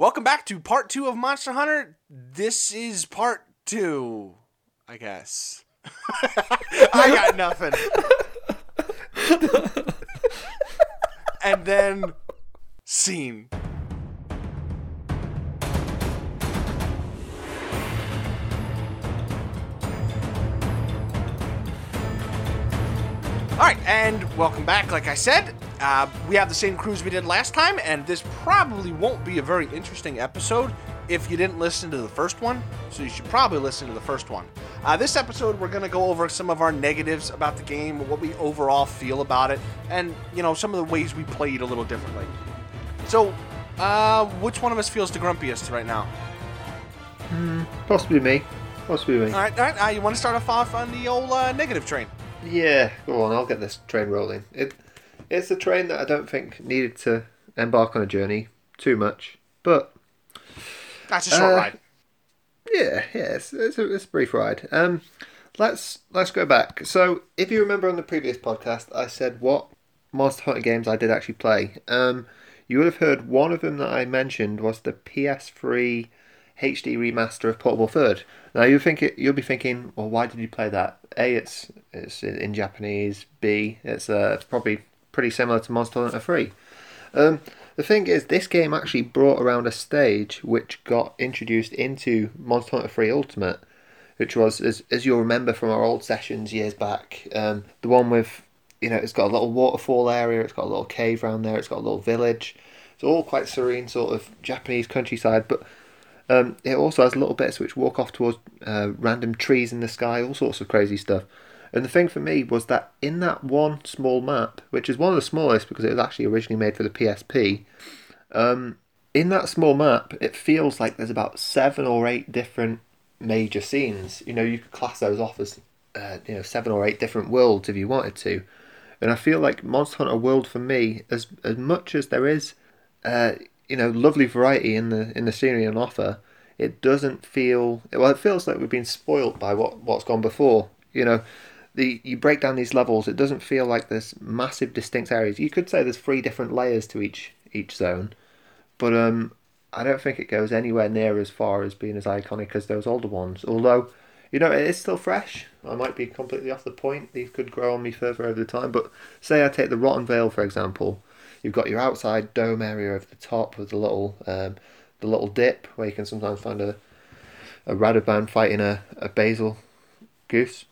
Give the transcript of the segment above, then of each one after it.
Welcome back to part two of Monster Hunter. This is part two, I guess. I got nothing. and then scene. All right, and welcome back. Like I said, uh, we have the same crews we did last time, and this probably won't be a very interesting episode if you didn't listen to the first one. So you should probably listen to the first one. Uh, this episode, we're going to go over some of our negatives about the game, what we overall feel about it, and you know some of the ways we played a little differently. So, uh, which one of us feels the grumpiest right now? Possibly me. Possibly me. All right, all right. Uh, you want to start off off on the old uh, negative train? Yeah, go on. I'll get this train rolling. It, it's a train that I don't think needed to embark on a journey too much, but That's a short Uh, ride. yeah, yeah, it's, it's, a, it's a brief ride. Um, let's let's go back. So, if you remember on the previous podcast, I said what Monster Hunter games I did actually play. Um, you would have heard one of them that I mentioned was the PS3 HD remaster of Portable Third. Now you think it, you'll be thinking, well, why did you play that? A, it's it's in Japanese. B, it's uh, it's probably pretty similar to Monster Hunter 3. Um, the thing is, this game actually brought around a stage which got introduced into Monster Hunter 3 Ultimate, which was, as, as you'll remember from our old sessions years back, um, the one with, you know, it's got a little waterfall area, it's got a little cave around there, it's got a little village. It's all quite serene, sort of Japanese countryside, but um, it also has little bits which walk off towards uh, random trees in the sky, all sorts of crazy stuff. And the thing for me was that in that one small map, which is one of the smallest because it was actually originally made for the PSP, um, in that small map, it feels like there's about seven or eight different major scenes. You know, you could class those off as uh, you know seven or eight different worlds if you wanted to. And I feel like Monster Hunter World for me, as as much as there is, uh, you know, lovely variety in the in the scenery on offer, it doesn't feel well. It feels like we've been spoilt by what what's gone before. You know, the you break down these levels, it doesn't feel like there's massive distinct areas. You could say there's three different layers to each each zone, but um, I don't think it goes anywhere near as far as being as iconic as those older ones. Although, you know, it is still fresh. I might be completely off the point. These could grow on me further over the time. But say I take the Rotten Vale for example. You've got your outside dome area over the top with the little um, the little dip where you can sometimes find a a Radobaan fighting a, a basil goose.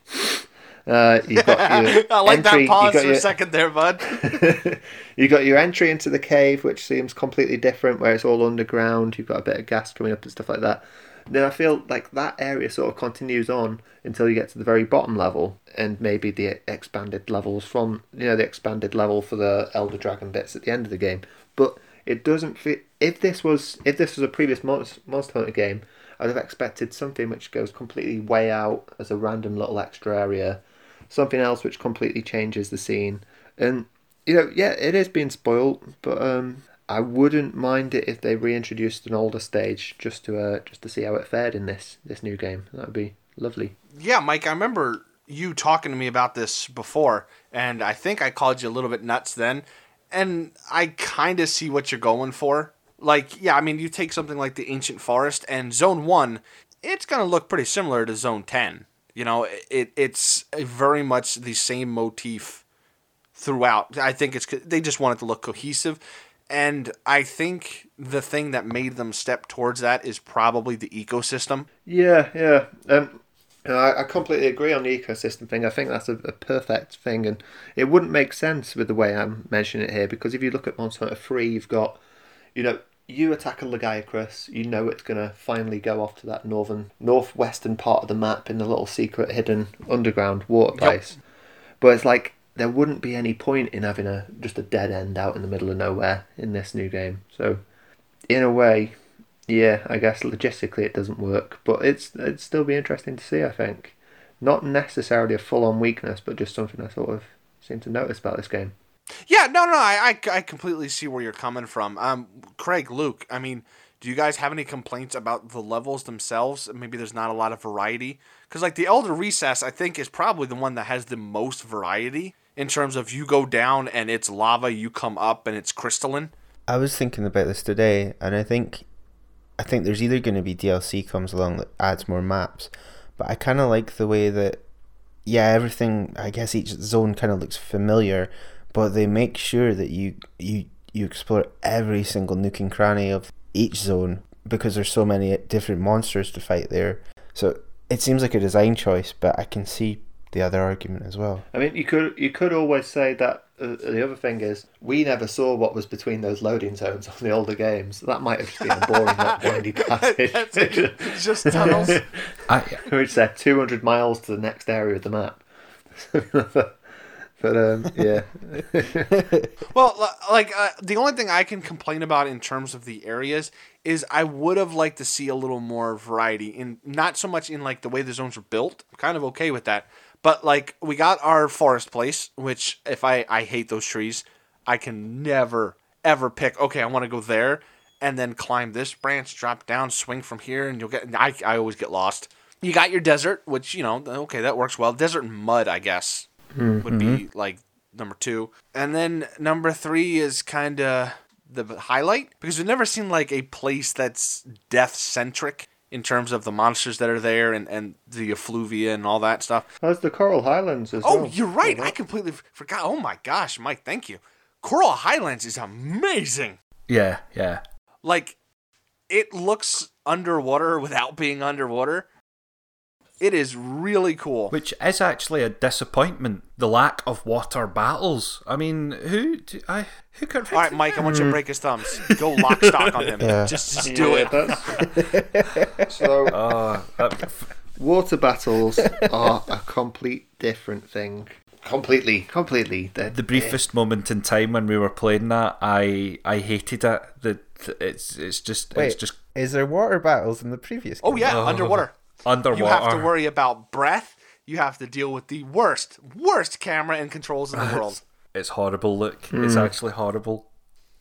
Uh, you've got your I like entry- that pause got for your- a second there, bud. you got your entry into the cave, which seems completely different, where it's all underground. You've got a bit of gas coming up and stuff like that. Then I feel like that area sort of continues on until you get to the very bottom level, and maybe the expanded levels from you know the expanded level for the Elder Dragon bits at the end of the game. But it doesn't fit. If this was if this was a previous Monster Hunter game, I'd have expected something which goes completely way out as a random little extra area, something else which completely changes the scene, and you know, yeah, it is being spoiled, but um, I wouldn't mind it if they reintroduced an older stage just to uh, just to see how it fared in this this new game. That would be lovely. Yeah, Mike, I remember you talking to me about this before, and I think I called you a little bit nuts then. And I kind of see what you're going for. Like, yeah, I mean, you take something like the Ancient Forest and Zone 1, it's going to look pretty similar to Zone 10. You know, it it's very much the same motif throughout. I think it's they just want it to look cohesive. And I think the thing that made them step towards that is probably the ecosystem. Yeah, yeah. Um, I, I completely agree on the ecosystem thing. I think that's a, a perfect thing, and it wouldn't make sense with the way I'm mentioning it here because if you look at Monster Hunter Three, you've got, you know, you attack a Lagiacrus, you know it's gonna finally go off to that northern, northwestern part of the map in the little secret hidden underground water Yep. place. But it's like there wouldn't be any point in having a just a dead end out in the middle of nowhere in this new game. So, in a way, yeah, I guess logistically it doesn't work, but it's it'd still be interesting to see. I think, not necessarily a full on weakness, but just something I sort of seem to notice about this game. Yeah, no, no, I, I, I completely see where you're coming from. Um, Craig, Luke, I mean, do you guys have any complaints about the levels themselves? Maybe there's not a lot of variety because, like, the Elder Recess, I think is probably the one that has the most variety in terms of you go down and it's lava, you come up and it's crystalline. I was thinking about this today, and I think I think there's either going to be DLC comes along that adds more maps, but I kind of like the way that yeah, everything. I guess each zone kind of looks familiar, but they make sure that you you you explore every single nook and cranny of each zone because there's so many different monsters to fight there. So it seems like a design choice, but I can see the other argument as well. I mean, you could you could always say that uh, the other thing is we never saw what was between those loading zones on the older games. That might have just been a boring, not windy passage. It's just tunnels. I, Which said two hundred miles to the next area of the map. but um, yeah, Well, like uh, the only thing I can complain about in terms of the areas is I would have liked to see a little more variety in not so much in like the way the zones were built. I'm kind of okay with that, but like we got our forest place, which if I I hate those trees, I can never ever pick. Okay, I want to go there and then climb this branch, drop down, swing from here, and you'll get. I I always get lost. You got your desert, which you know, okay, that works well. Desert mud, I guess, would be mm-hmm. like number two, and then number three is kind of the highlight because we've never seen like a place that's death centric in terms of the monsters that are there and and the effluvia and all that stuff. That's the Coral Highlands as Oh, well. you're right. I completely forgot. Oh my gosh, Mike, thank you. Coral Highlands is amazing. Yeah, yeah. Like it looks underwater without being underwater. It is really cool. Which is actually a disappointment. The lack of water battles. I mean, who? Do, I who could? All right, Mike, I want you to hmm. break his thumbs. Go lock stock on him. Yeah. Just, just do Yeah, it. that's- so Oh, that, water battles are a complete different thing. Completely, completely. They're- the briefest moment in time when we were playing that, I I hated it. That it's it's just wait, it's just is there water battles in the previous? Oh game? yeah, underwater. Underwater. You have to worry about breath. You have to deal with the worst, worst camera and controls in the world. It's horrible. Look, it's hmm. actually horrible,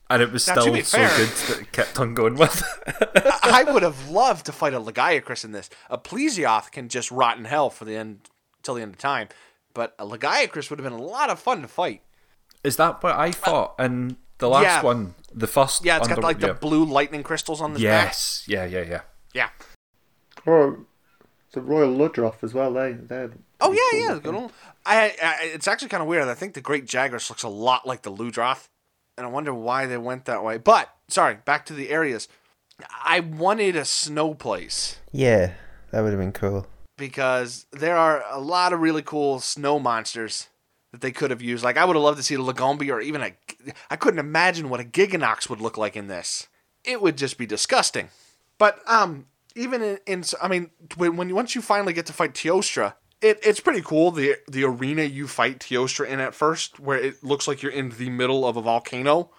and it was Now, still so fair- good that it kept on going with. I would have loved to fight a Lagiacrus in this. A Plesioth can just rot in hell for the end till the end of time, but a Lagiacrus would have been a lot of fun to fight. Is that what I thought in the last yeah. one? The first. Yeah, it's got under- like the yeah. blue lightning crystals on the back. Yes. Yeah. Yeah. Yeah. Yeah. Or the Royal Ludroth as well. They, they're Oh yeah, cool yeah. looking. Good old. I, I, it's actually kind of weird. I think the Great Jagras looks a lot like the Ludroth, and I wonder why they went that way. But sorry, back to the areas. I wanted a snow place Yeah, that would have been cool. because there are a lot of really cool snow monsters that they could have used. Like I would have loved to see a Lagombi or even a. I couldn't imagine what a Gigginox would look like in this. It would just be disgusting. But um, even in, in I mean, when, when once you finally get to fight Teostra, it, it's pretty cool. The the arena you fight Teostra in at first, where it looks like you're in the middle of a volcano.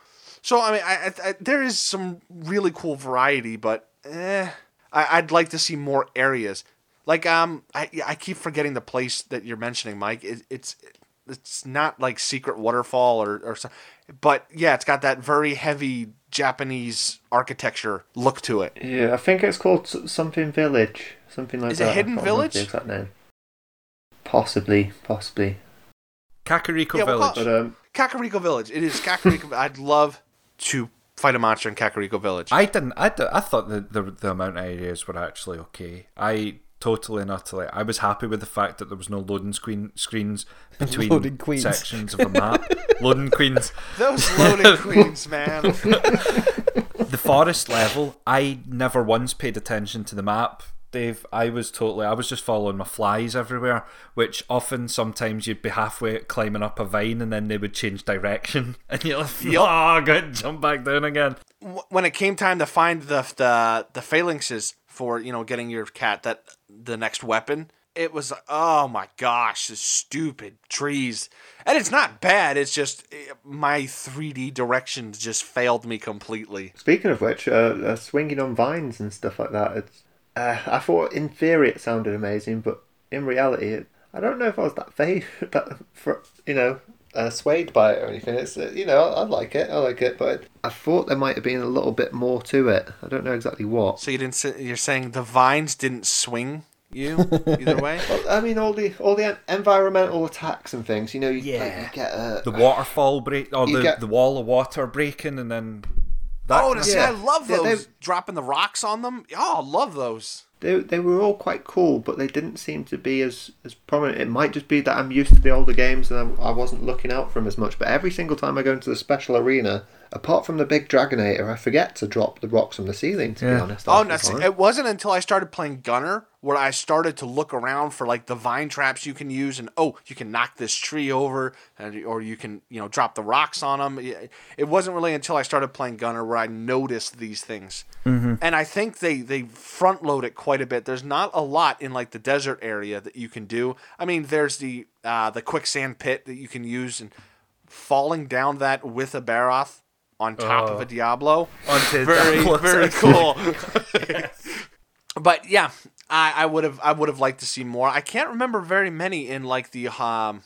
So I mean, I, I, I, there is some really cool variety, but eh, I, I'd like to see more areas. Like um, I I keep forgetting the place that you're mentioning, Mike. It, it's it's not like Secret Waterfall or or so, but yeah, it's got that very heavy Japanese architecture look to it. Yeah, I think it's called something village, something like Is it that. I Hidden Village? The exact name. Possibly, possibly. Kakariko Yeah, we'll Village. But um, Kakariko Village. It is Kakariko. I'd love to fight a monster in Kakariko Village. I didn't. I, d- I thought the, the the amount of areas were actually okay. I totally and utterly. I was happy with the fact that there was no loading screen screens between Loading queens. sections of a map. loading queens. Those loading queens, man. The forest level. I never once paid attention to the map. Dave, I was totally. I was just following my flies everywhere, which often sometimes you'd be halfway climbing up a vine and then they would change direction, and you're like, Yep. "Oh, good, jump back down again." when it came time to find the the the phalanxes for you know getting your cat that the next weapon it was oh my gosh the stupid trees and it's not bad it's just eh, my 3d directions just failed me completely speaking of which, uh, uh, swinging on vines and stuff like that. It's, uh, I thought in theory it sounded amazing, but in reality, it, I don't know if I was that fav that for you know uh, swayed by it or anything. It's uh, you know I, I like it, I like it, but I thought there might have been a little bit more to it. I don't know exactly what. so you didn't say, you're saying the vines didn't swing you either way Well, I mean, all the all the environmental attacks and things. You know, you, like, Yeah. you get a The waterfall break or the, get- the wall of water breaking, and then That oh, kind see, Yeah. I love Yeah, those. they- Dropping the rocks on them. Oh, I love those. They, they were all quite cool, but they didn't seem to be as, as prominent. It might just be that I'm used to the older games and I, I wasn't looking out for them as much. But every single time I go into the special arena, apart from the big Dragonator, I forget to drop the rocks from the ceiling, to be honest. Oh, no, see, it wasn't until I started playing Gunner where I started to look around for like the vine traps you can use, and oh, you can knock this tree over, and, or you can you know drop the rocks on them. It wasn't really until I started playing Gunner where I noticed these things, mm-hmm. and I think they they front load it quite a bit. There's not a lot in like the desert area that you can do. I mean, there's the uh, the quicksand pit that you can use, and falling down that with a Barroth on top of a Diablo Onto very Diablo. very cool. but yeah, I, I would have I would have liked to see more. I can't remember very many in like the um,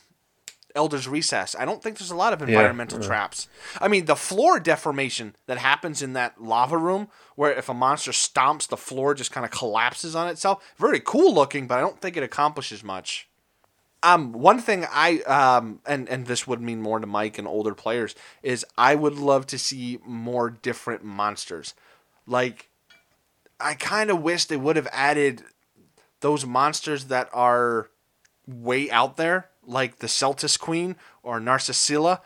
Elder's Recess. I don't think there's a lot of environmental traps. I mean, the floor deformation that happens in that lava room, where if a monster stomps, the floor just kind of collapses on itself. Very cool looking, but I don't think it accomplishes much. Um, one thing I um, and and this would mean more to Mike and older players is I would love to see more different monsters. Like, I kind of wish they would have added those monsters that are way out there, like the Seltas Queen or Nerscylla,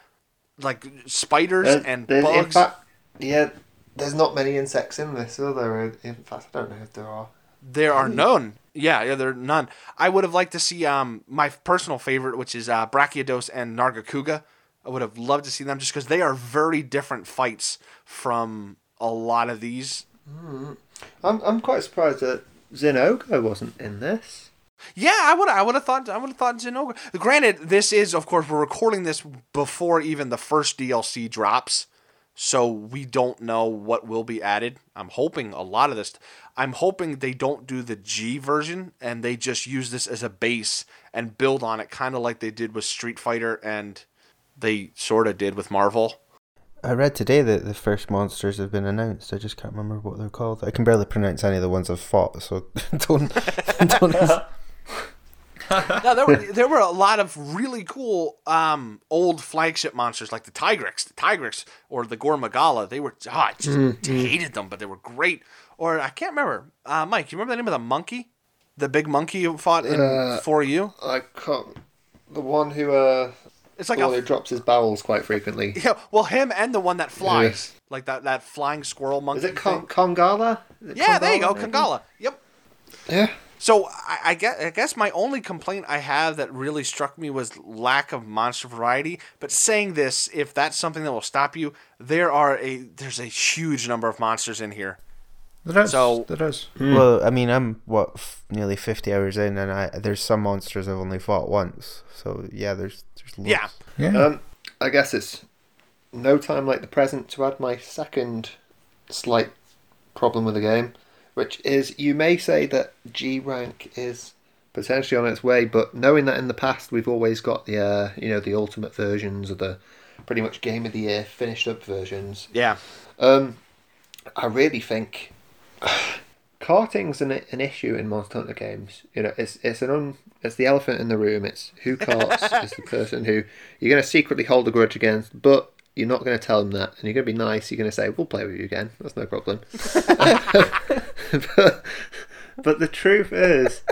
like spiders Uh, and there's- bugs. fact, yeah, there's not many insects in this, are there? In fact, I don't know if there are. There are none. Yeah, yeah, there are none. I would have liked to see um my personal favorite, which is uh, Brachydios and Nargacuga. I would have loved to see them just because they are very different fights from a lot of these. I'm, I'm quite surprised that Zinogre wasn't in this. Yeah, I would I would have thought I would have thought Zinogre. Granted, this is of course we're recording this before even the first DLC drops. So we don't know what will be added. I'm hoping a lot of this I'm hoping they don't do the G version and they just use this as a base and build on it kind of like they did with Street Fighter and they sort of did with Marvel. I read today that the first monsters have been announced. I just can't remember what they're called. I can barely pronounce any of the ones I've fought, so don't don't. no, there were there were a lot of really cool um, old flagship monsters like the Tigrex, the Tigrex, or the Gore Magala. They were oh, I just hated them, but they were great. Or I can't remember, uh, Mike. You remember the name of the monkey, the big monkey you fought in Uh, for you? I can't. The one who uh, It's like the one a who drops his bowels quite frequently. yeah, well, him and the one that flies, like that that flying squirrel monkey. Is it. Kongala? Is it Yeah, there you go, maybe? Kangala. Yep. Yeah. So I, I guess I guess my only complaint I have that really struck me was lack of monster variety. But saying this, if that's something that will stop you, there are a there's a huge number of monsters in here. There is. So- there is. Well, I mean, I'm what f- nearly fifty hours in, and I there's some monsters I've only fought once. So yeah, there's there's loads. Yeah, Yeah. Um, I guess it's no time like the present to add my second slight problem with the game, which is you may say that G rank is potentially on its way, but knowing that in the past we've always got the uh, you know the ultimate versions of the pretty much game of the year finished up versions. yeah. Um, I really think karting's an, an issue in Monster Hunter games. You know, it's it's an un, it's the elephant in the room. It's who karts is the person who you're going to secretly hold a grudge against, but you're not going to tell them that, and you're going to be nice. You're going to say, "We'll play with you again. That's no problem." but, but the truth is,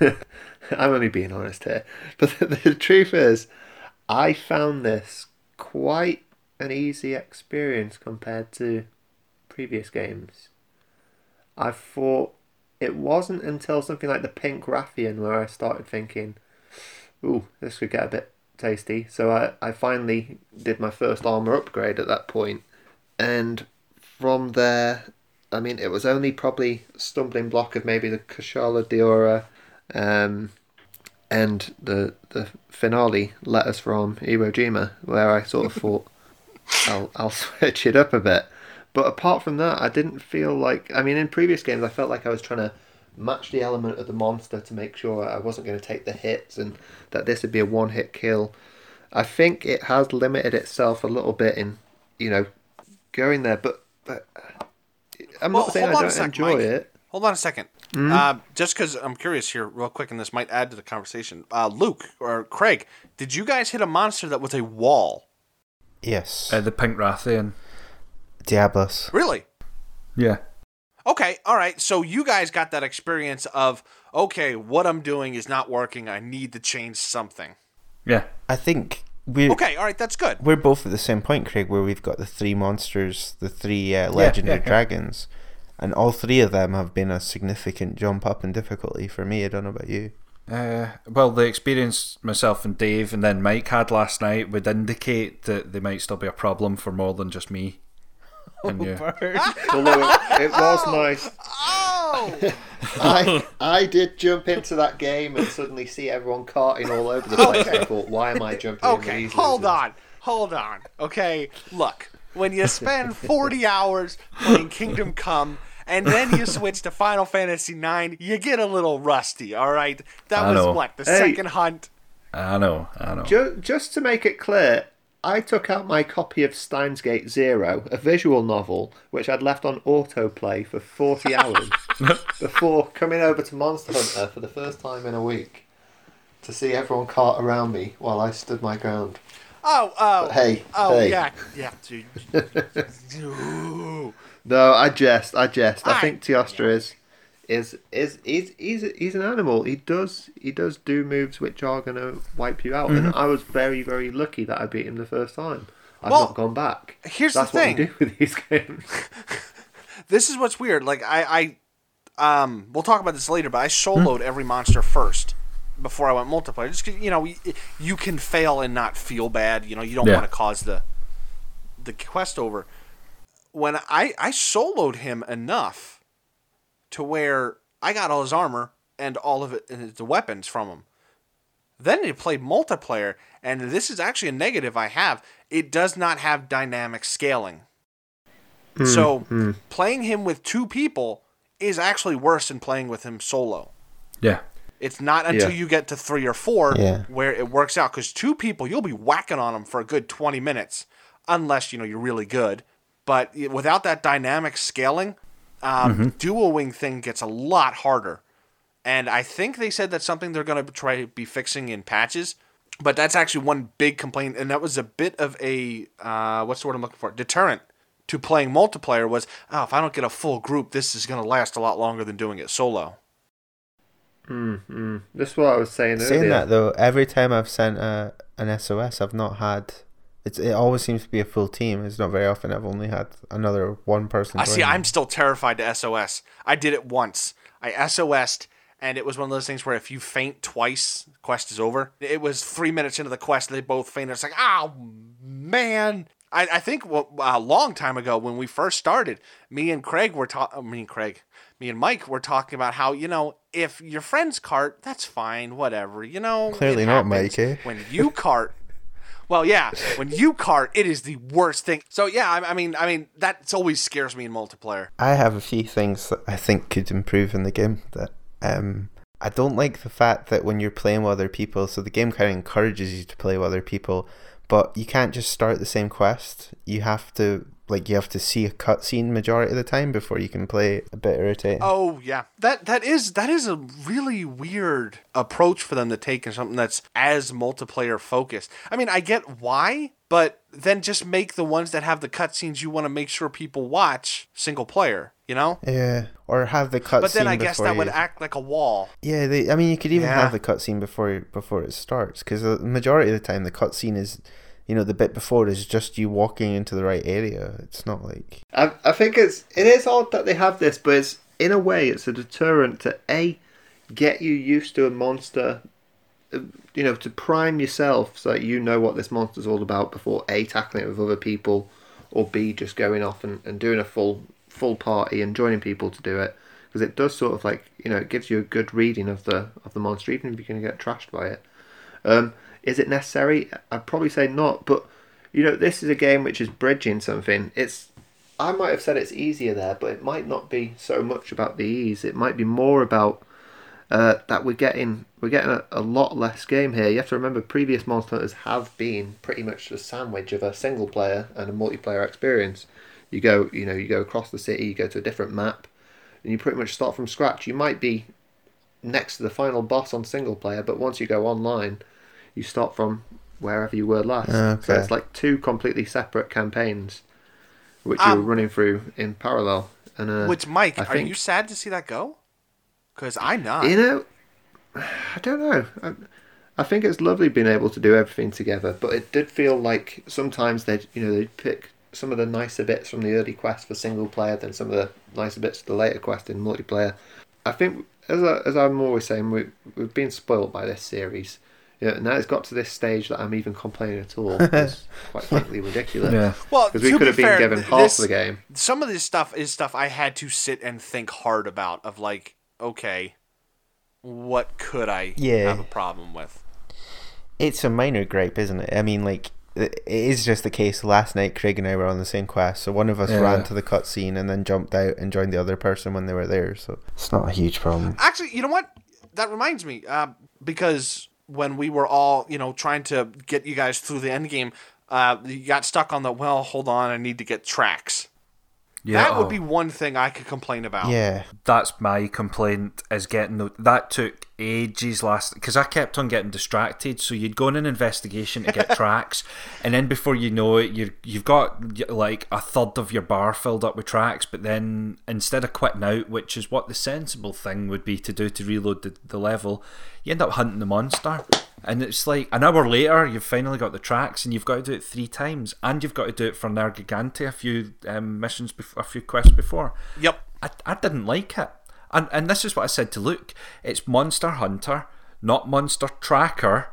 I'm only being honest here. But the, the truth is, I found this quite an easy experience compared to previous games. I thought it wasn't until something like the Pink Rathian where I started thinking, ooh, this could get a bit tasty. So I, I finally did my first armor upgrade at that. And from there, I mean, it was only probably stumbling block of maybe the Kushala Daora um, and the the finale letters from Iwo Jima, where I sort of thought, I'll, I'll switch it up a bit. But apart from that, I didn't feel like. I mean, in previous games, I felt like I was trying to match the element of the monster to make sure I wasn't going to take the hits and that this would be a one hit kill. I think it has limited itself a little bit in, you know, going there. But, but I'm Well, not saying I hold on a don't sec, enjoy Mike. it. Hold on a 2nd Uh, just because I'm curious here, real quick, and this might add to the conversation. Uh, Luke or Craig, did you guys hit a monster that was a wall? Yes. Uh, the Pink Rathian. Diablos. Really? Yeah. Okay, all right. So you guys got that experience of okay, what I'm doing is not working. I need to change something. Yeah. I think we Okay, all right, that's good. we're both at the same point, Craig, where we've got the three monsters, the three uh, legendary yeah, yeah. dragons, and all three of them have been a significant jump up in difficulty for me. I don't know about you. Uh, well, the experience myself and Dave and then Mike had last night would indicate that they might still be a problem for more than just me. And you. Although it, it was nice. I I did jump into that game and suddenly see everyone carting all over the place. I thought, why am I jumping in okay. these Hold losers? on, hold on. Okay, look. When you spend 40 hours playing Kingdom Come and then you switch to Final Fantasy IX, you get a little rusty. All right, that I was know. what the Hey. second hunt. I know, I know. Ju- just to make it clear, I took out my copy of Steins Gate Zero, a visual novel which I'd left on autoplay for 40 hours before coming over to Monster Hunter for the first time in a week to see everyone cart around me while I stood my ground. Oh, oh, But hey, oh, hey. yeah, yeah, dude. No, I jest, I jest. I I- think Teostra is is is he's he's he's an animal. He does he does do moves which are gonna wipe you out. And I was very very lucky that I beat him the first time. I've Well, not gone back. here's the That's what thing. we do with these games. this is what's weird. Like I, I, um, we'll talk about this later, but I soloed every monster first before I went multiplayer. Just 'cause, you know, you, you can fail and not feel bad. You know, you don't Yeah. want to cause the the quest over. When I I soloed him enough to where I got all his armor and all of it and the weapons from him. Then it played multiplayer, and this is actually a negative I have. It does not have dynamic scaling. Mm, so mm. playing him with two people is actually worse than playing with him solo. Yeah. It's not until Yeah. you get to three or four Yeah. where it works out. Because two people, you'll be whacking on them for a good twenty minutes, unless you know you're really good. But without that dynamic scaling, um, duoing thing gets a lot harder. And I think they said that's something they're going to try to be fixing in patches. But that's actually one big complaint, and that was a bit of a uh, what's the word I'm looking for? Deterrent to playing multiplayer was, oh, if I don't get a full group, this is going to last a lot longer than doing it solo. mm, This is what I was saying Saying earlier. that though, every time I've sent a, an SOS, I've not had. It's, it always seems to be a full team. It's not very often I've only had another one person. I see. I'm still terrified to SOS. I did it once. I SOS'd, and it was one of those things where if you faint twice, quest is over. It was three minutes into the quest, they both fainted. It's like, oh man. I, I think well, a long time ago when we first started, me and Craig were talking. Me and Craig, me and Mike were talking about how you know if your friends cart, that's fine, whatever. You know, Clearly not. Mike, eh? When you cart, well, yeah, when you cart, it is the worst thing. So yeah, I, I mean, I mean that always scares me in multiplayer. I have a few things that I think could improve in the game. That um, I don't like the fact that when you're playing with other people, so the game kind of encourages you to play with other people, but you can't just start the same quest. You have to like you have to see a cutscene majority of the time before you can play. A bit irritating. Oh yeah, that that is that is a really weird approach for them to take in something that's as multiplayer focused. I mean, I get why, but then just make the ones that have the cutscenes you want to make sure people watch single player. You know. Yeah, or have the cutscene. But then I guess that would act like a wall. Yeah, they, I mean, you could even Yeah. have the cutscene before before it starts, because the majority of the time the cutscene is, you know, the bit before is just you walking into the right area. It's not like I, I think it's it is odd that they have this, but it's in a way it's a deterrent to a get you used to a monster, uh, you know, to prime yourself so that you know what this monster's all about before a tackling it with other people, or b just going off and, and doing a full full party and joining people to do it because it does sort of like you know it gives you a good reading of the of the monster even if you're going to get trashed by it. Um, is it necessary? I'd probably say not, but you know, this is a game which is bridging something. It's I might have said it's easier there, but it might not be so much about the ease. It might be more about uh, that we're getting we're getting a, a lot less game here. You have to remember previous Monster Hunters have been pretty much the sandwich of a single player and a multiplayer experience. You go, you know, you go across the city, you go to a different map, and you pretty much start from scratch. You might be next to the final boss on single player, but once you go online, you start from wherever you were last. So it's like two completely separate campaigns. which you were Um, running through in parallel. And uh, Which Mike, I are you sad to see that go? Because I'm not. You know, I don't know. I, I think it's lovely being able to do everything together, but it did feel like sometimes they, would you know, they'd pick some of the nicer bits from the early quest for single player, then some of the nicer bits for the later quest in multiplayer. I think, as I, as I'm always saying, we we've been spoiled by this series. Yeah, now it's got to this stage that I'm even complaining at all. It's quite frankly ridiculous. Yeah. well, Because we to could be have been fair, given half this- the game. Some of this stuff is stuff I had to sit and think hard about. Of like, okay, what could I Yeah. have a problem with? It's a minor gripe, isn't it? I mean, like it it is just the case. Last night, Craig and I were on the same quest, so one of us Yeah. ran to the cutscene and then jumped out and joined the other person when they were there. So it's not a huge problem. Actually, you know what? That reminds me, uh, because when we were all, you know, trying to get you guys through the end game, uh, you got stuck on the. Well, hold on, I need to get tracks. Yeah, that would oh. be one thing I could complain about. Yeah, that's my complaint is getting the, that took ages last because I kept on getting distracted. So you'd go on an investigation to get tracks, and then before you know it, you you've got like a third of your bar filled up with tracks. But then instead of quitting out, which is what the sensible thing would be to do to reload the, the level, you end up hunting the monster. And it's like an hour later, you've finally got the tracks, and you've got to do it three times, and you've got to do it for Nergigante a few um, missions, bef- a few quests before. Yep. I, I didn't like it. And and this is what I said to Luke. It's Monster Hunter, not Monster Tracker,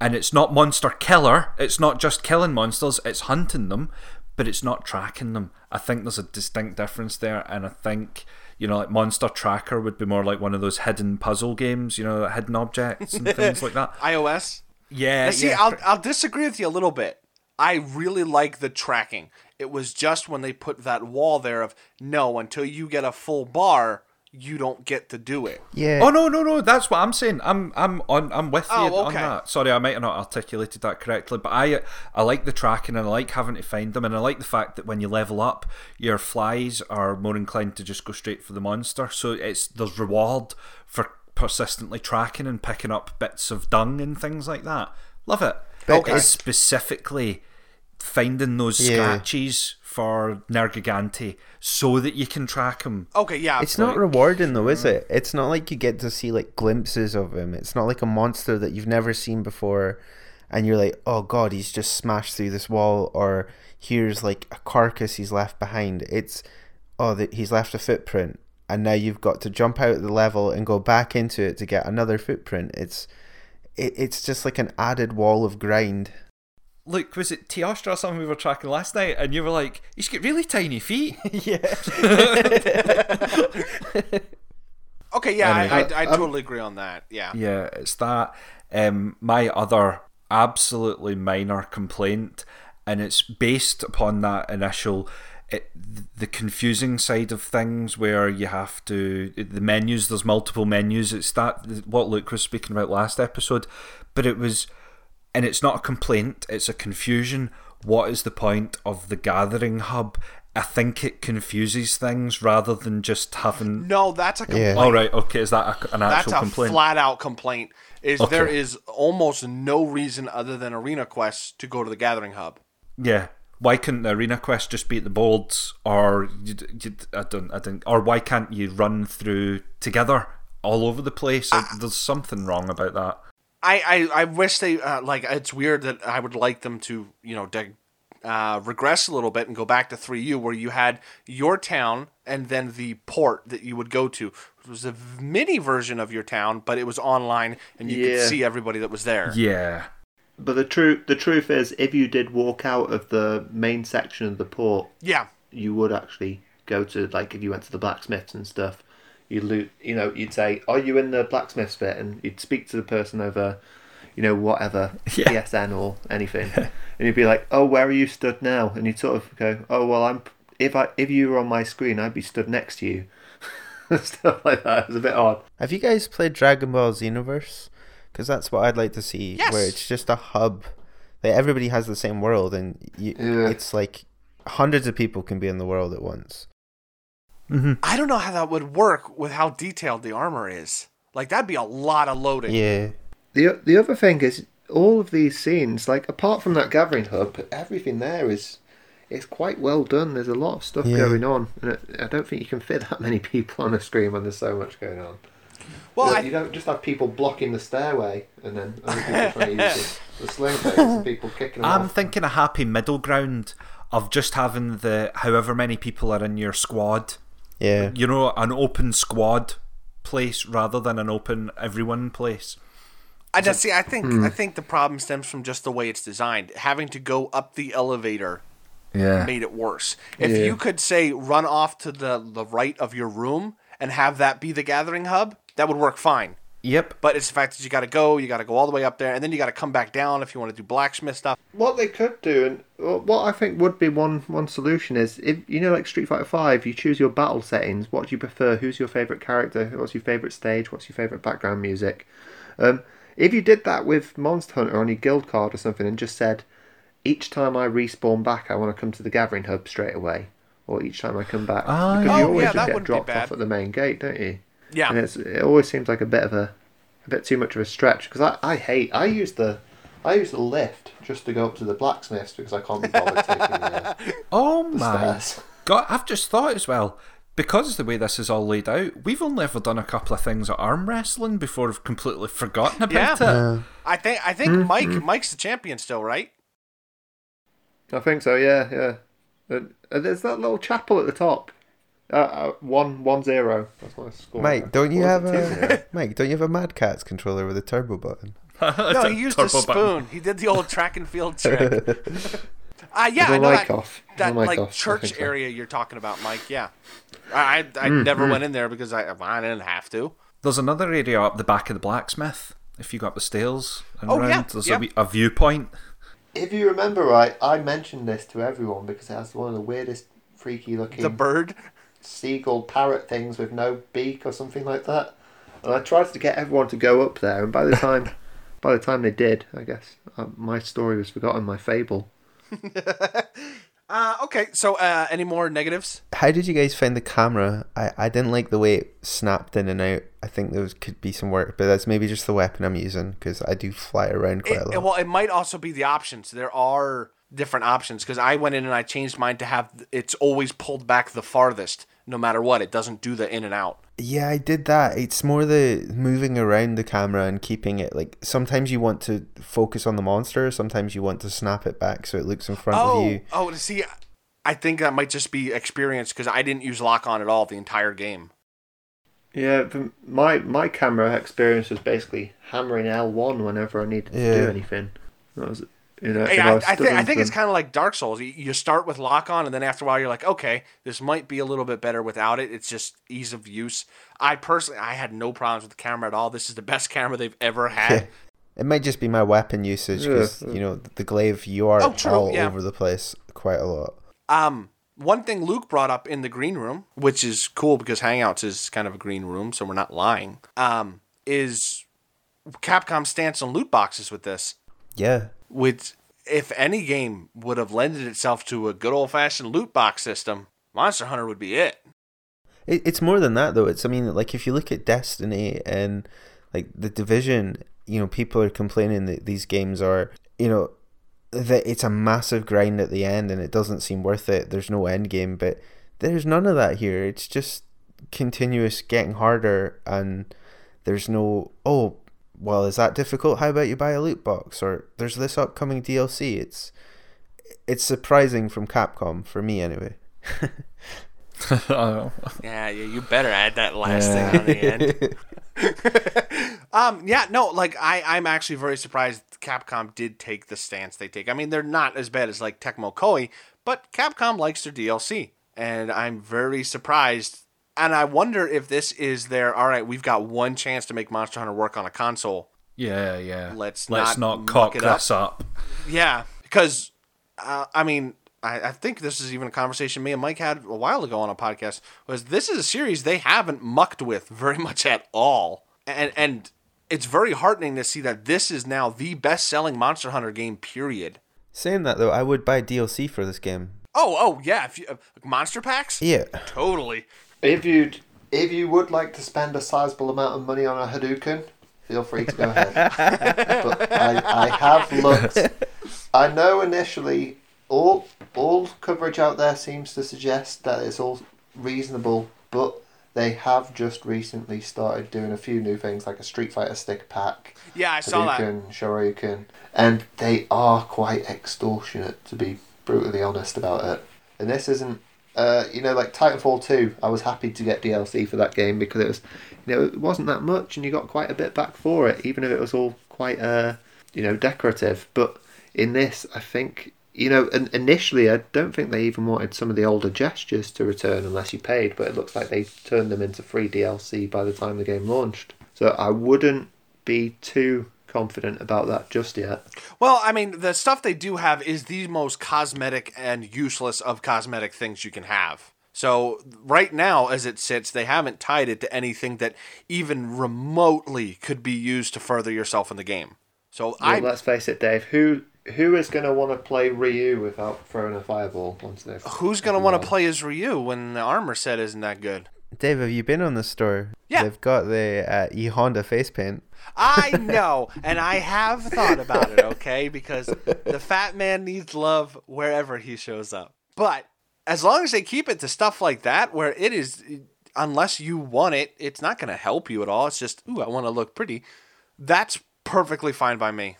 and it's not Monster Killer. It's not just killing monsters, it's hunting them, but it's not tracking them. I think there's a distinct difference there, and I think you know, like Monster Tracker would be more like one of those hidden puzzle games, you know, hidden objects and things like that. iOS. Yeah, Now, see, yeah. I'll I'll disagree with you a little bit. I really like the tracking. It was just when they put that wall there of no, until you get a full bar, you don't get to do it. yeah. Oh no no no! That's what I'm saying. I'm I'm on I'm with oh, you Oh, on that. Sorry, I might have not articulated that correctly, but I I like the tracking and I like having to find them, and I like the fact that when you level up, your flies are more inclined to just go straight for the monster. So it's there's reward for persistently tracking and picking up bits of dung and things like that. Love it. But It's specifically finding those Yeah. scratches for Nergigante so that you can track him. Okay, yeah. It's not rewarding though, is mm. it? It's not like you get to see like glimpses of him. It's not like a monster that you've never seen before, and you're like, oh god, he's just smashed through this wall, or here's like a carcass he's left behind. It's oh, that he's left a footprint, and now you've got to jump out of the level and go back into it to get another footprint. It's it, it's just like an added wall of grind. Look, was it Teostra or something we were tracking last night? And you were like, he's got really tiny feet. yeah. Okay, yeah, Anyway. I, I, Uh, I um, totally agree on that. Yeah. yeah, it's that. Um, my other absolutely minor complaint, and it's based upon that initial. It, the confusing side of things where you have to the menus there's multiple menus it's that what luke was speaking about last episode but it was and it's not a complaint it's a confusion what is the point of the gathering hub i think it confuses things rather than just having No, that's a complaint. all right okay is that a, an That's a complaint flat out complaint. Is Okay. there is almost no reason other than arena quests to go to the gathering hub. Yeah. Why couldn't the arena quest just be at the boards, or you, you, I don't, I don't, or why can't you run through together all over the place? There's something wrong about that. I, I, I wish they uh, like it's weird that I would like them to you know de- uh, regress a little bit and go back to 3U where you had your town and then the port that you would go to. It was a mini version of your town, but it was online and you Yeah. could see everybody that was there. Yeah. But the truth, the truth is, if you did walk out of the main section of the port, Yeah. you would actually go to like if you went to the blacksmiths and stuff. You loot, you know, you'd say, "Are you in the blacksmiths bit?" And you'd speak to the person over, you know, whatever Yeah. PSN or anything, and you'd be like, "Oh, where are you stood now?" And you'd sort of go, "Oh, well, I'm if I if you were on my screen, I'd be stood next to you." Stuff like that. It was a bit odd. Have you guys played Dragon Ball Xenoverse? Because that's what I'd like to see, Yes. where it's just a hub. Like everybody has the same world, and you, Yeah. it's like hundreds of people can be in the world at once. Mm-hmm. I don't know how that would work with how detailed the armor is. Like that'd be a lot of loading. Yeah, The the other thing is all of these scenes, like apart from that gathering hub, everything there is it's quite well done. There's a lot of stuff Yeah. going on, and I- I don't think you can fit that many people on a screen when there's so much going on. Well, you, I, you don't just have people blocking the stairway and then other people trying to use the, the sling and people kicking them I'm off. thinking a happy middle ground of just having the however many people are in your squad. Yeah. You know, an open squad place rather than an open everyone place. I just see. I think Hmm. I think the problem stems from just the way it's designed. Having to go up the elevator Yeah. made it worse. If Yeah. you could say run off to the the right of your room and have that be the gathering hub, that would work fine. Yep. But it's the fact that you got to go, you got to go all the way up there, and then you got to come back down if you want to do blacksmith stuff. What they could do, and what I think would be one one solution is if you know, like Street Fighter Five, you choose your battle settings. What do you prefer? Who's your favorite character? What's your favorite stage? What's your favorite background music? Um, if you did that with Monster Hunter on your guild card or something, and just said, each time I respawn back, I want to come to the gathering hub straight away, or each time I come back, Ah, because yeah. you Oh, always yeah, just get dropped off at the main gate, don't you? Yeah. and it's it always seems like a bit of a a bit too much of a stretch because I, I hate I use the I use the lift just to go up to the blacksmiths because I can't be bothered taking the, uh, Oh the my stairs. god! I've just thought as well. Because the way this is all laid out, we've only ever done a couple of things at arm wrestling before we've completely forgotten about Yeah. it. I think I think Mm-hmm. Mike Mike's the champion still, right? I think so. Yeah, yeah. And, and there's that little chapel at the top. Uh, uh, one one zero. That's my score. Mike, don't you What have was it, two a zero? Mike? Don't you have a Mad Catz controller with a turbo button? No, he used a spoon. button. He did the old track and field trick. Uh, yeah, Is I know mic that, off? That my mic like off? Church think so. area you're talking about, Mike. Yeah, I I, I Mm, never went in there because I I didn't have to. There's another area up the back of the blacksmith. If you go up the stairs and Oh, round, yeah, there's yeah. a, a viewpoint. If you remember right, I mentioned this to everyone because it has one of the weirdest, freaky looking The bird. Seagull parrot things with no beak or something like that. And I tried to get everyone to go up there, and by the time, by the time they did, I guess uh, my story was forgotten. My fable. Uh, okay, so uh, any more negatives? How did you guys find the camera? I, I didn't like the way it snapped in and out. I think there was, could be some work, but that's maybe just the weapon I'm using because I do fly around quite It, a lot. well, it might also be the options. There are different options because I went in and I changed mine to have it's always pulled back the farthest, no matter what. It doesn't do the in and out. Yeah, I did that. It's more the moving around the camera and keeping it like sometimes you want to focus on the monster, sometimes you want to snap it back so it looks in front Oh, of you. oh, to see, I think that might just be experience because I didn't use lock on at all the entire game. Yeah, the- my my camera experience was basically hammering L one whenever I needed to Yeah. do anything. That was, you know, Hey, if I, was I stood think I think it's kind of like Dark Souls. You, you start with lock on, and then after a while, you're like, okay, this might be a little bit better without it. It's just ease of use. I personally, I had no problems with the camera at all. This is the best camera they've ever had. It might just be my weapon usage because Yeah. you know the glaive. You are Oh, true, all yeah. over the place quite a lot. Um, one thing Luke brought up in the green room, which is cool because Hangouts is kind of a green room, so we're not lying. Um, is Capcom's stance on loot boxes with this? Yeah, Which, if any game would have lended itself to a good old fashioned loot box system, Monster Hunter would be it. It, it's more than that though. It's I mean like if you look at Destiny and like the Division, you know people are complaining that these games are you know that it's a massive grind at the end and it doesn't seem worth it. There's no end game, but there's none of that here. It's just continuous getting harder and there's no oh well is that difficult how about you buy a loot box or there's this upcoming dlc it's it's surprising from capcom for me anyway. Yeah, yeah, you better add that last Yeah. thing on the end. um, yeah, no, like I, I'm actually very surprised Capcom did take the stance they take. I mean, they're not as bad as like Tecmo Koei, but Capcom likes their DLC, and I'm very surprised. And I wonder if this is their all right. We've got one chance to make Monster Hunter work on a console. Yeah, yeah. Let's let's not not, cock it up. this up. Yeah, because uh, I mean, I, I think this is even a conversation me and Mike had a while ago on a podcast. Was this is a series they haven't mucked with very much at all, and and it's very heartening to see that this is now the best selling Monster Hunter game. Period. saying that though i would buy dlc for this game Oh, oh yeah, if you, uh, monster packs, yeah totally. If you if you would like to spend a sizable amount of money on a Hadouken, feel free to go ahead. but I, I have looked. I know initially all all coverage out there seems to suggest that it's all reasonable, but they have just recently started doing a few new things like a Street Fighter stick pack, Yeah, I saw that. Hadouken, Shoryuken, and they are quite extortionate to be brutally honest about it. And this isn't, uh, you know, like Titanfall two. I was happy to get DLC for that game because it was, you know, it wasn't that much, and you got quite a bit back for it, even if it was all quite, uh, you know, decorative. But in this, I think. You know, initially, I don't think they even wanted some of the older gestures to return unless you paid, but it looks like they turned them into free DLC by the time the game launched. So I wouldn't be too confident about that just yet. Well, I mean, the stuff they do have is the most cosmetic and useless of cosmetic things you can have. So right now, as it sits, they haven't tied it to anything that even remotely could be used to further yourself in the game. So Well, I let's face it, Dave. Who who is going to want to play Ryu without throwing a fireball once they've? who's gonna want to play as Ryu when the armor set isn't that good? Dave, have you been on the store? Yeah. They've got the uh, E Honda face paint. I know, and I have thought about it, okay? Because the fat man needs love wherever he shows up. But as long as they keep it to stuff like that, where it is, unless you want it, it's not going to help you at all. It's just, ooh, I want to look pretty. That's perfectly fine by me.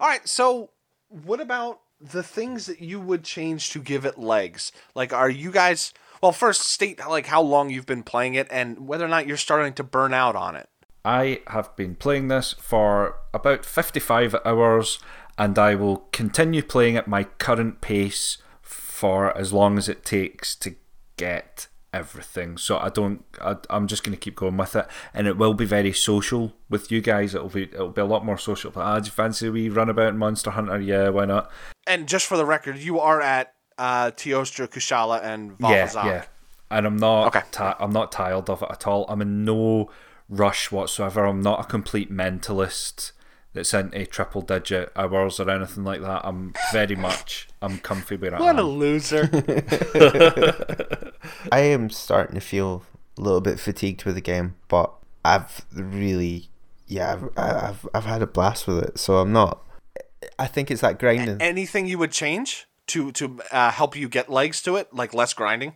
All right, so what about the things that you would change to give it legs? Like, are you guys. Well, first state like how long you've been playing it and whether or not you're starting to burn out on it. I have been playing this for about 55 hours and I will continue playing at my current pace for as long as it takes to get everything. So I don't I, I'm just going to keep going with it and it will be very social with you guys. It'll be it'll be a lot more social. But ah, do you fancy we run about Monster Hunter? Yeah, why not? And just for the record, you are at uh, Teostra, Kushala, and Yeah, yeah. And I'm not Okay. ti- I'm not tired of it at all. I'm in no rush whatsoever. I'm not a complete mentalist that's into triple digit hours or anything like that. I'm very much I'm comfy where I What a loser. I am starting to feel a little bit fatigued with the game, but I've really, yeah, I've, I've, I've had a blast with it. So I'm not. I think it's that grinding. Anything you would change to to uh, help you get legs to it, like less grinding?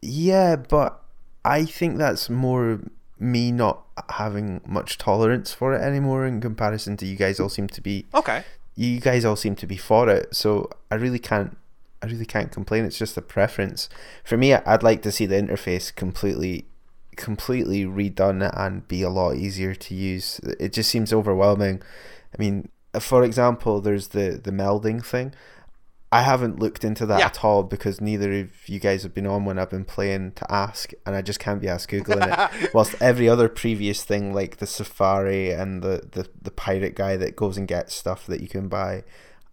Yeah, but I think that's more me not having much tolerance for it anymore in comparison to you guys all seem to be Okay. you guys all seem to be for it. So i really can't i really can't complain. It's just a preference. For me i'd like to see the interface completely completely redone and be a lot easier to use. It just seems overwhelming. I mean for example there's the the melding thing I haven't looked into that Yeah. at all because neither of you guys have been on when I've been playing to ask, and I just can't be asked googling it. Whilst every other previous thing, like the Safari and the, the the pirate guy that goes and gets stuff that you can buy,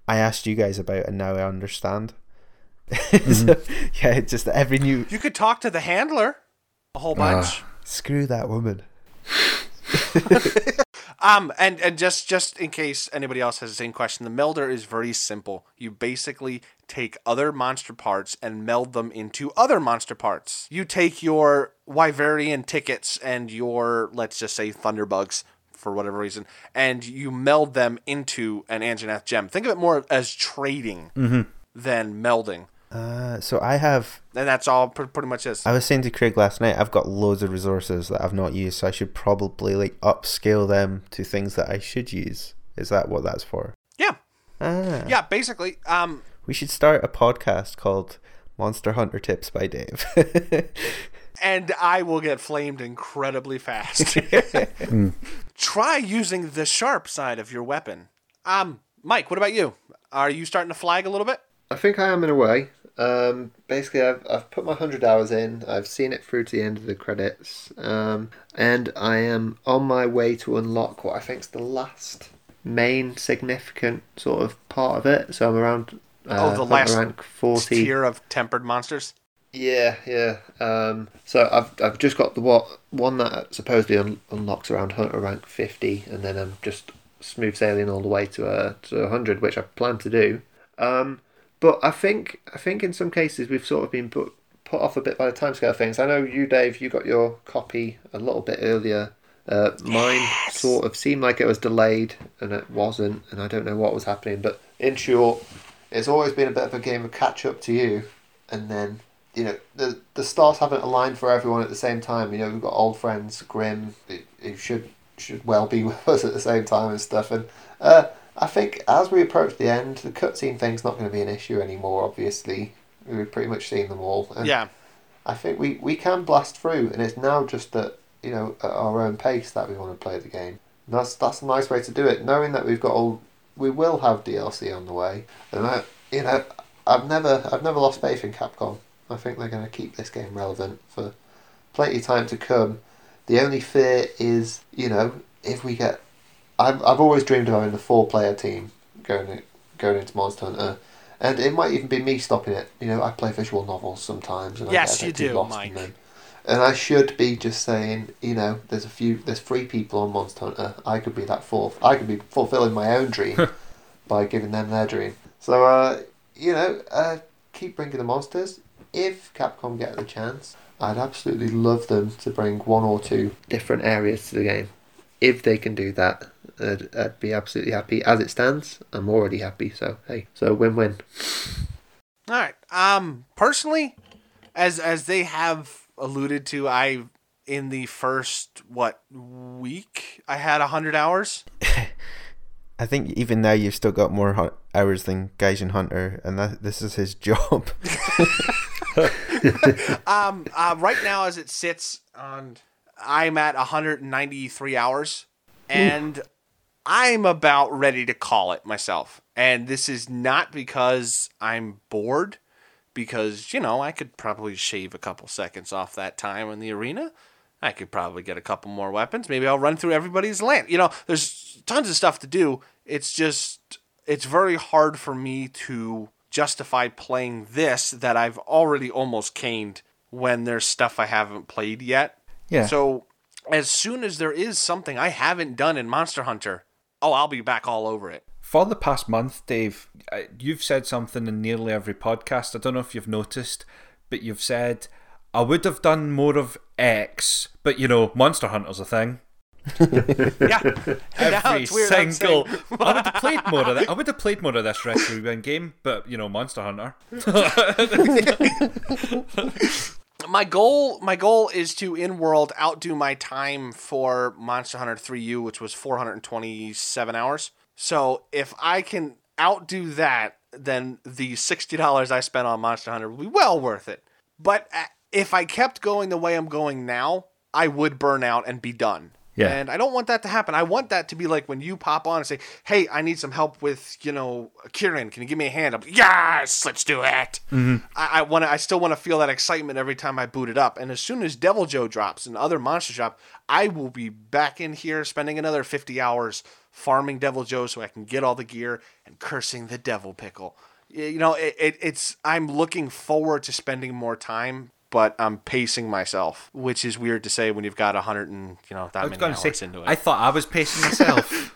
I asked you guys about, and now I understand. so, mm-hmm. yeah, just every new You could talk to the handler a whole ah. bunch. screw that woman. Um, and and just just in case anybody else has the same question, the melder is very simple. You basically take other monster parts and meld them into other monster parts. You take your Wyverian tickets and your let's just say Thunderbugs for whatever reason, and you meld them into an Anjanath gem. Think of it more as trading mm-hmm. than melding, Uh, so I have and that's all pr- pretty much is. I was saying to Craig last night, I've got loads of resources that I've not used, so I should probably like upscale them to things that I should use. Is that what that's for? Yeah, Ah, yeah. Basically, um, we should start a podcast called Monster Hunter Tips by Dave. and I will get flamed incredibly fast. Try using the sharp side of your weapon. Um, Mike, what about you? Are you starting to flag a little bit? I think I am in a way. Um, basically, I've, I've put my 100 hours in, I've seen it through to the end of the credits, um, and I am on my way to unlock what I think is the last main significant sort of part of it. So I'm around. Uh, Oh, the last rank 40. Tier of tempered monsters. Yeah, yeah. Um, so I've I've just got the what one that supposedly un- unlocks around Hunter rank fifty, and then I'm just smooth sailing all the way to a to hundred, which I plan to do. Um, but I think I think in some cases we've sort of been put put off a bit by the timescale of things. I know you, Dave, you got your copy a little bit earlier. Uh, mine sort of seemed like it was delayed, and it wasn't, and I don't know what was happening. But in short, it's always been a bit of a game of catch up to you, and then you know the the stars haven't aligned for everyone at the same time. You know we've got old friends Grim who should should well be with us at the same time and stuff. And uh, I think as we approach the end, the cutscene thing's not going to be an issue anymore. Obviously, we've pretty much seen them all. And Yeah. I think we, we can blast through, and it's now just that you know at our own pace that we want to play the game. And that's that's a nice way to do it, knowing that we've got all we will have DLC on the way, and I you know I've never I've never lost faith in Capcom. I think they're going to keep this game relevant for plenty of time to come. The only fear is you know if we get I've I've always dreamed of having a four player team going going into Monster Hunter. And it might even be me stopping it. You know, I play visual novels sometimes, and Yes, I you get a bit do, lost Mike. in them. And I should be just saying, you know, there's a few, there's three people on Monster Hunter. I could be that fourth. I could be fulfilling my own dream by giving them their dream. So, uh, you know, uh, keep bringing the monsters. If Capcom get the chance, I'd absolutely love them to bring one or two different areas to the game. If they can do that, I'd, I'd be absolutely happy. As it stands, I'm already happy. So hey, so win-win. All right. Um, personally, as as they have alluded to, I in the first what week I had a hundred hours. I think even now you've still got more hu- hours than Gaijin Hunter, and that this is his job. Um, uh, right now as it sits on, I'm at 193 hours, and I'm about ready to call it myself. And this is not because I'm bored, because you know I could probably shave a couple seconds off that time in the arena. I could probably get a couple more weapons. Maybe I'll run through everybody's land. You know, there's tons of stuff to do. It's just it's very hard for me to justify playing this that I've already almost caned when there's stuff I haven't played yet. Yeah. So as soon as there is something I haven't done in Monster Hunter, oh, I'll be back all over it. For the past month, Dave, you've said something in nearly every podcast. I don't know if you've noticed, but you've said, I would have done more of X, but you know, Monster Hunter's a thing. Yeah. Every it's weird. I'm single. saying- I would have played more of that. I would have played more of this Retro game, but you know, Monster Hunter. My goal my goal is to in world outdo my time for Monster Hunter 3U which was 427 hours. So if I can outdo that then the $60 I spent on Monster Hunter will be well worth it. But uh, if I kept going the way I'm going now, I would burn out and be done. Yeah. And I don't want that to happen. I want that to be like when you pop on and say, "Hey, I need some help with, you know, Kirin. Can you give me a hand?" I'm like, "Yes, let's do it." Mm-hmm. I, I want. I still want to feel that excitement every time I boot it up. And as soon as Deviljho drops and other monsters drop, I will be back in here spending another 50 hours farming Deviljho so I can get all the gear and cursing the Devil Pickle. You know, it, it, it's. I'm looking forward to spending more time. But I'm pacing myself, which is weird to say when you've got a hundred and you know that I was many hours say, into it. I thought I was pacing myself.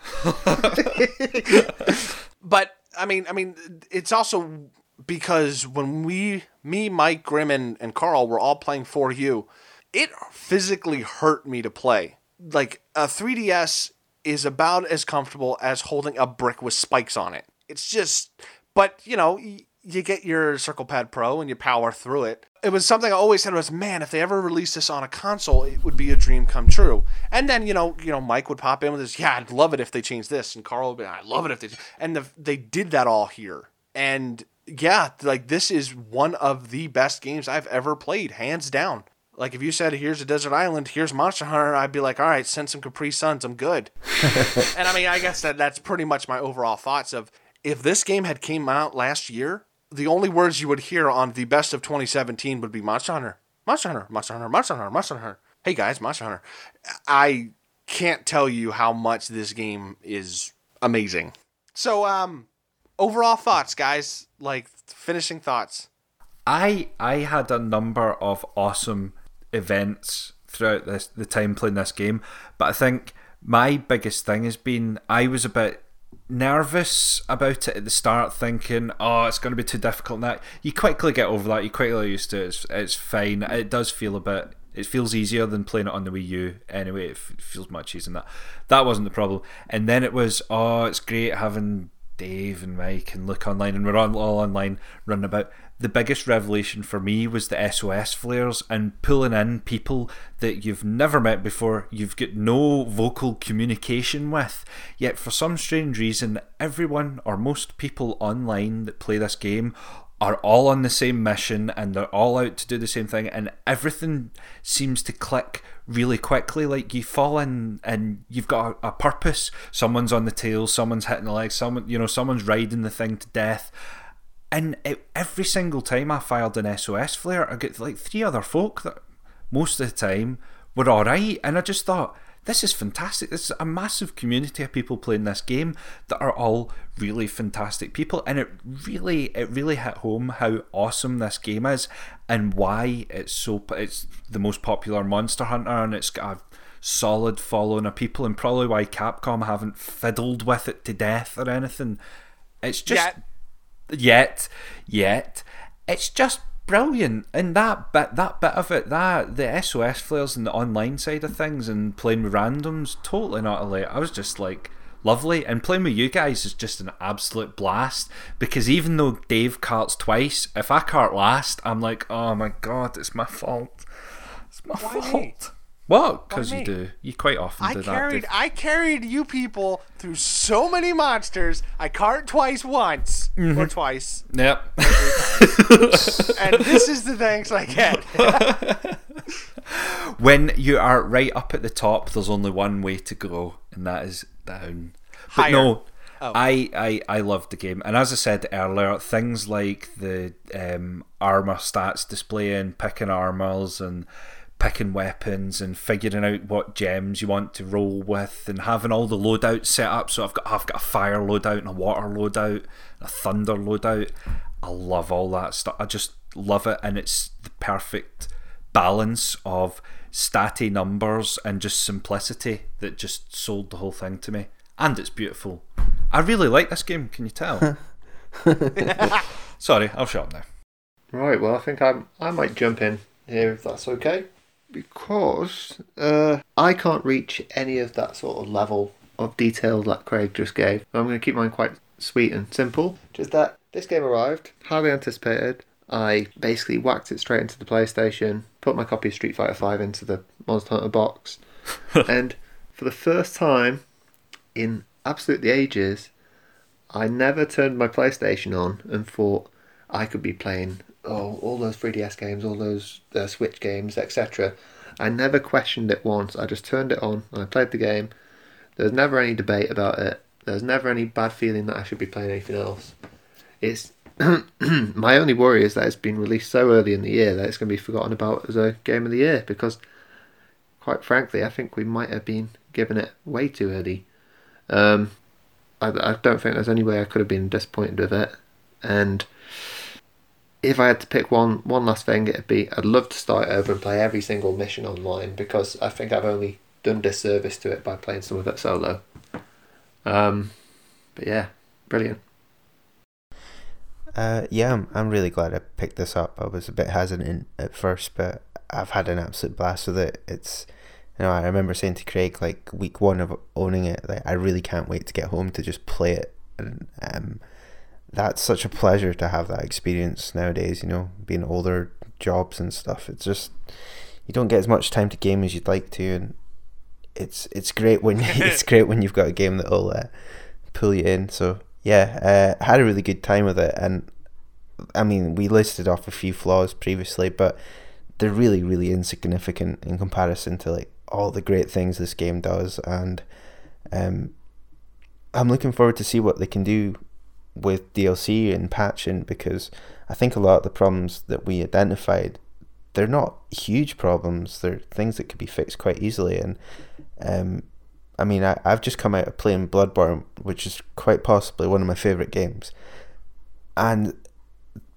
but I mean, I mean, it's also because when we, me, Mike, Grimm, and, and Carl were all playing 4U, it physically hurt me to play. Like a 3DS is about as comfortable as holding a brick with spikes on it. It's just, but you know, you get your Circle Pad Pro and you power through it. It was something I always said was, man, if they ever release this on a console, it would be a dream come true. And then you know, you know, Mike would pop in with this, yeah, I'd love it if they changed this, and Carl would be, I love it if they, and the, they did that all here. And yeah, like this is one of the best games I've ever played, hands down. Like if you said, "Here's a desert island, here's Monster Hunter," I'd be like, "All right, send some Capri Suns, I'm good." and I mean, I guess that that's pretty much my overall thoughts of if this game had came out last year, the only words you would hear on the best of 2017 would be Monster Hunter, Monster Hunter, Monster Hunter, Monster Hunter, Monster Hunter. Hey guys, Monster Hunter. I can't tell you how much this game is amazing. So, um, overall thoughts, guys, like finishing thoughts. I I had a number of awesome events throughout this the time playing this game, but I think my biggest thing has been I was a bit nervous about it at the start, thinking, "Oh, it's going to be too difficult." Now you quickly get over that. You quickly used to it. It's, it's fine. It does feel a bit. It feels easier than playing it on the Wii U. Anyway, it feels much easier than that. That wasn't the problem. And then it was, "Oh, it's great having." Dave and Mike and look online, and we're all online running about. The biggest revelation for me was the SOS flares and pulling in people that you've never met before, you've got no vocal communication with. Yet, for some strange reason, everyone or most people online that play this game are all on the same mission and they're all out to do the same thing and everything seems to click really quickly. Like you fall in and you've got a, purpose. Someone's on the tail someone's hitting the leg someone you know someone's riding the thing to death and it, every single time I fired an SOS flare I get like three other folk that most of the time were alright and I just thought this is fantastic. This is a massive community of people playing this game that are all really fantastic people, and it really, it really hit home how awesome this game is and why it's so. It's the most popular Monster Hunter, and it's got a solid following of people, and probably why Capcom haven't fiddled with it to death or anything. It's just Yet. Yet, yet. It's just brilliant and that bit that bit of it that the sos flares and the online side of things and playing with randoms totally and utterly i was just like lovely and playing with you guys is just an absolute blast because even though dave carts twice if i cart last i'm like oh my god it's my fault it's my Why fault? What because you do you quite often I do that carried Dave. I carried you people through so many monsters. I cart twice once Mm-hmm. or twice, yep and this is the thanks I get. when you are right up at the top, there's only one way to go, and that is down. But Higher. no, Oh. I, I I loved the game, and as I said earlier, things like the um, armor stats displaying, picking armors, and picking weapons, and figuring out what gems you want to roll with, and having all the loadouts set up. So I've got I've got a fire loadout and a water loadout, a thunder loadout. I love all that stuff. I just love it, and it's the perfect balance of statty numbers and just simplicity that just sold the whole thing to me. And it's beautiful. I really like this game, can you tell? Sorry, I'll shut up now. Right, well, I think I'm, I might jump in here if that's okay. Because uh, I can't reach any of that sort of level of detail that Craig just gave. I'm going to keep mine quite sweet and simple. Just that this game arrived, highly anticipated. I basically whacked it straight into the PlayStation, put my copy of Street Fighter V into the Monster Hunter box, and for the first time in absolutely ages, I never turned my PlayStation on and thought I could be playing oh all those 3DS games, all those uh, Switch games, etc. I never questioned it once. I just turned it on and I played the game. There was never any debate about it. There was never any bad feeling that I should be playing anything else. It's my only worry is that it's been released so early in the year that it's going to be forgotten about as a game of the year because, quite frankly, I think we might have been given it way too early. Um, I, I don't think there's any way I could have been disappointed with it. And if I had to pick one one last thing, it'd be I'd love to start over and play every single mission online because I think I've only done disservice to it by playing some of it solo. Um, but yeah, brilliant. Uh, yeah, I'm, I'm really glad I picked this up. I was a bit hesitant at first, but I've had an absolute blast with it. It's, you know, I remember saying to Craig like week one of owning it, like I really can't wait to get home to just play it, and um, that's such a pleasure to have that experience nowadays. You know, being older, jobs and stuff. It's just you don't get as much time to game as you'd like to, and it's it's great when it's great when you've got a game that'll uh, pull you in. So yeah, uh, had a really good time with it, and I mean we listed off a few flaws previously, but they're really really insignificant in comparison to like all the great things this game does, and um, I'm looking forward to see what they can do with DLC and patching because I think a lot of the problems that we identified they're not huge problems. They're things that could be fixed quite easily. And um, I mean, I, I've just come out of playing Bloodborne, which is quite possibly one of my favorite games, and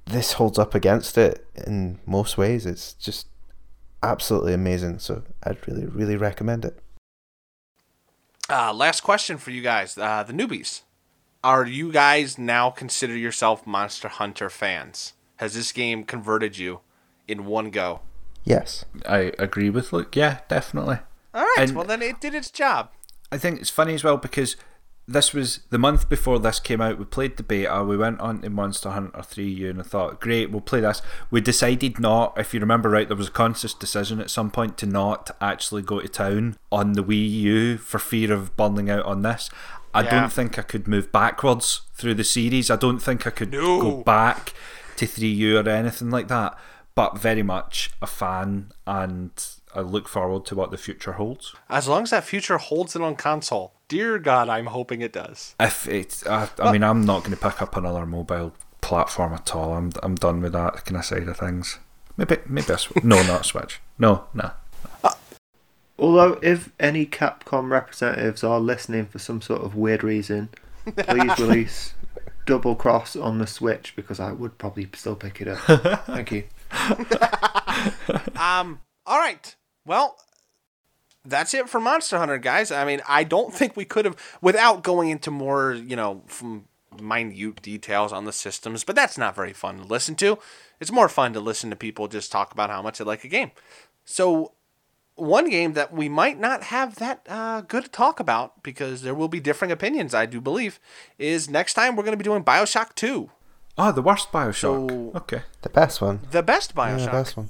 this holds up against it in most ways. It's just absolutely amazing. So I'd really, really recommend it. Uh, last question for you guys, uh, the newbies. Are you guys now consider yourself Monster Hunter fans? Has this game converted you in one go? Yes. I agree with Luke. Yeah, definitely. All right. And- well, then it did its job. I think it's funny as well because this was the month before this came out. We played the beta. We went on to Monster Hunter 3U and I thought, great, we'll play this. We decided not, if you remember right, there was a conscious decision at some point to not actually go to town on the Wii U for fear of burning out on this. I Yeah. don't think I could move backwards through the series. I don't think I could No. go back to 3U or anything like that. But very much a fan and I look forward to what the future holds. As long as that future holds it on console. Dear God, I'm hoping it does. If it's, I, I mean, I'm not going to pick up another mobile platform at all. I'm, I'm done with that kind of side of things. Maybe, maybe a Switch. no, not a Switch. No, no. Although, if any Capcom representatives are listening for some sort of weird reason, please release Double Cross on the Switch because I would probably still pick it up. Thank you. Um. All right. Well, that's it for Monster Hunter, guys. I mean, I don't think we could have, without going into more, you know, from minute details on the systems. But that's not very fun to listen to. It's more fun to listen to people just talk about how much they like a game. So, one game that we might not have that uh, good to talk about because there will be differing opinions, I do believe, is next time we're going to be doing Bioshock Two, Oh, the worst Bioshock. So- okay. The best one. the best Yeah, Bioshock. the best one.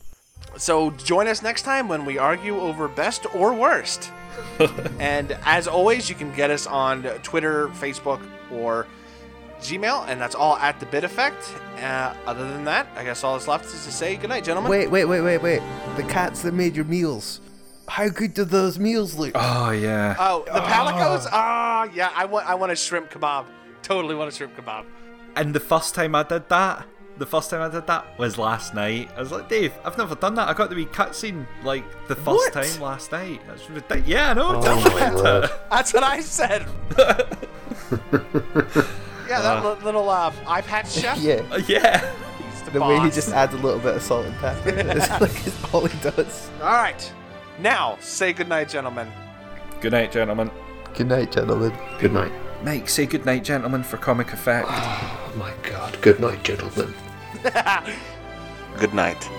So join us next time when we argue over best or worst. and as always, you can get us on Twitter, Facebook, or Gmail, and that's all at the Bit Effect. Uh, other than that, I guess all that's left is to say goodnight, gentlemen. Wait, wait, wait, wait, wait. The cats that made your meals. How good do those meals look? Oh, yeah. Oh, the Palicos? Ah, yeah, I want, I want a shrimp kebab. Totally want a shrimp kebab. And the first time I did that, the first time I did that was last night. I was like, Dave, I've never done that. I got the wee cutscene like the first What? time last night. That's ridiculous. Yeah, I know. Oh tell me my about That's what I said. yeah, that li- little uh, iPad chef. Yeah. Uh, yeah. The, The way he just adds a little bit of salt and pepper. It's like it's all he does. All right, now say goodnight, gentlemen. Good night, gentlemen. Good night, gentlemen. Good night. Mike, say good night, gentlemen, for comic effect. Oh my god. Good night, gentlemen. Good night.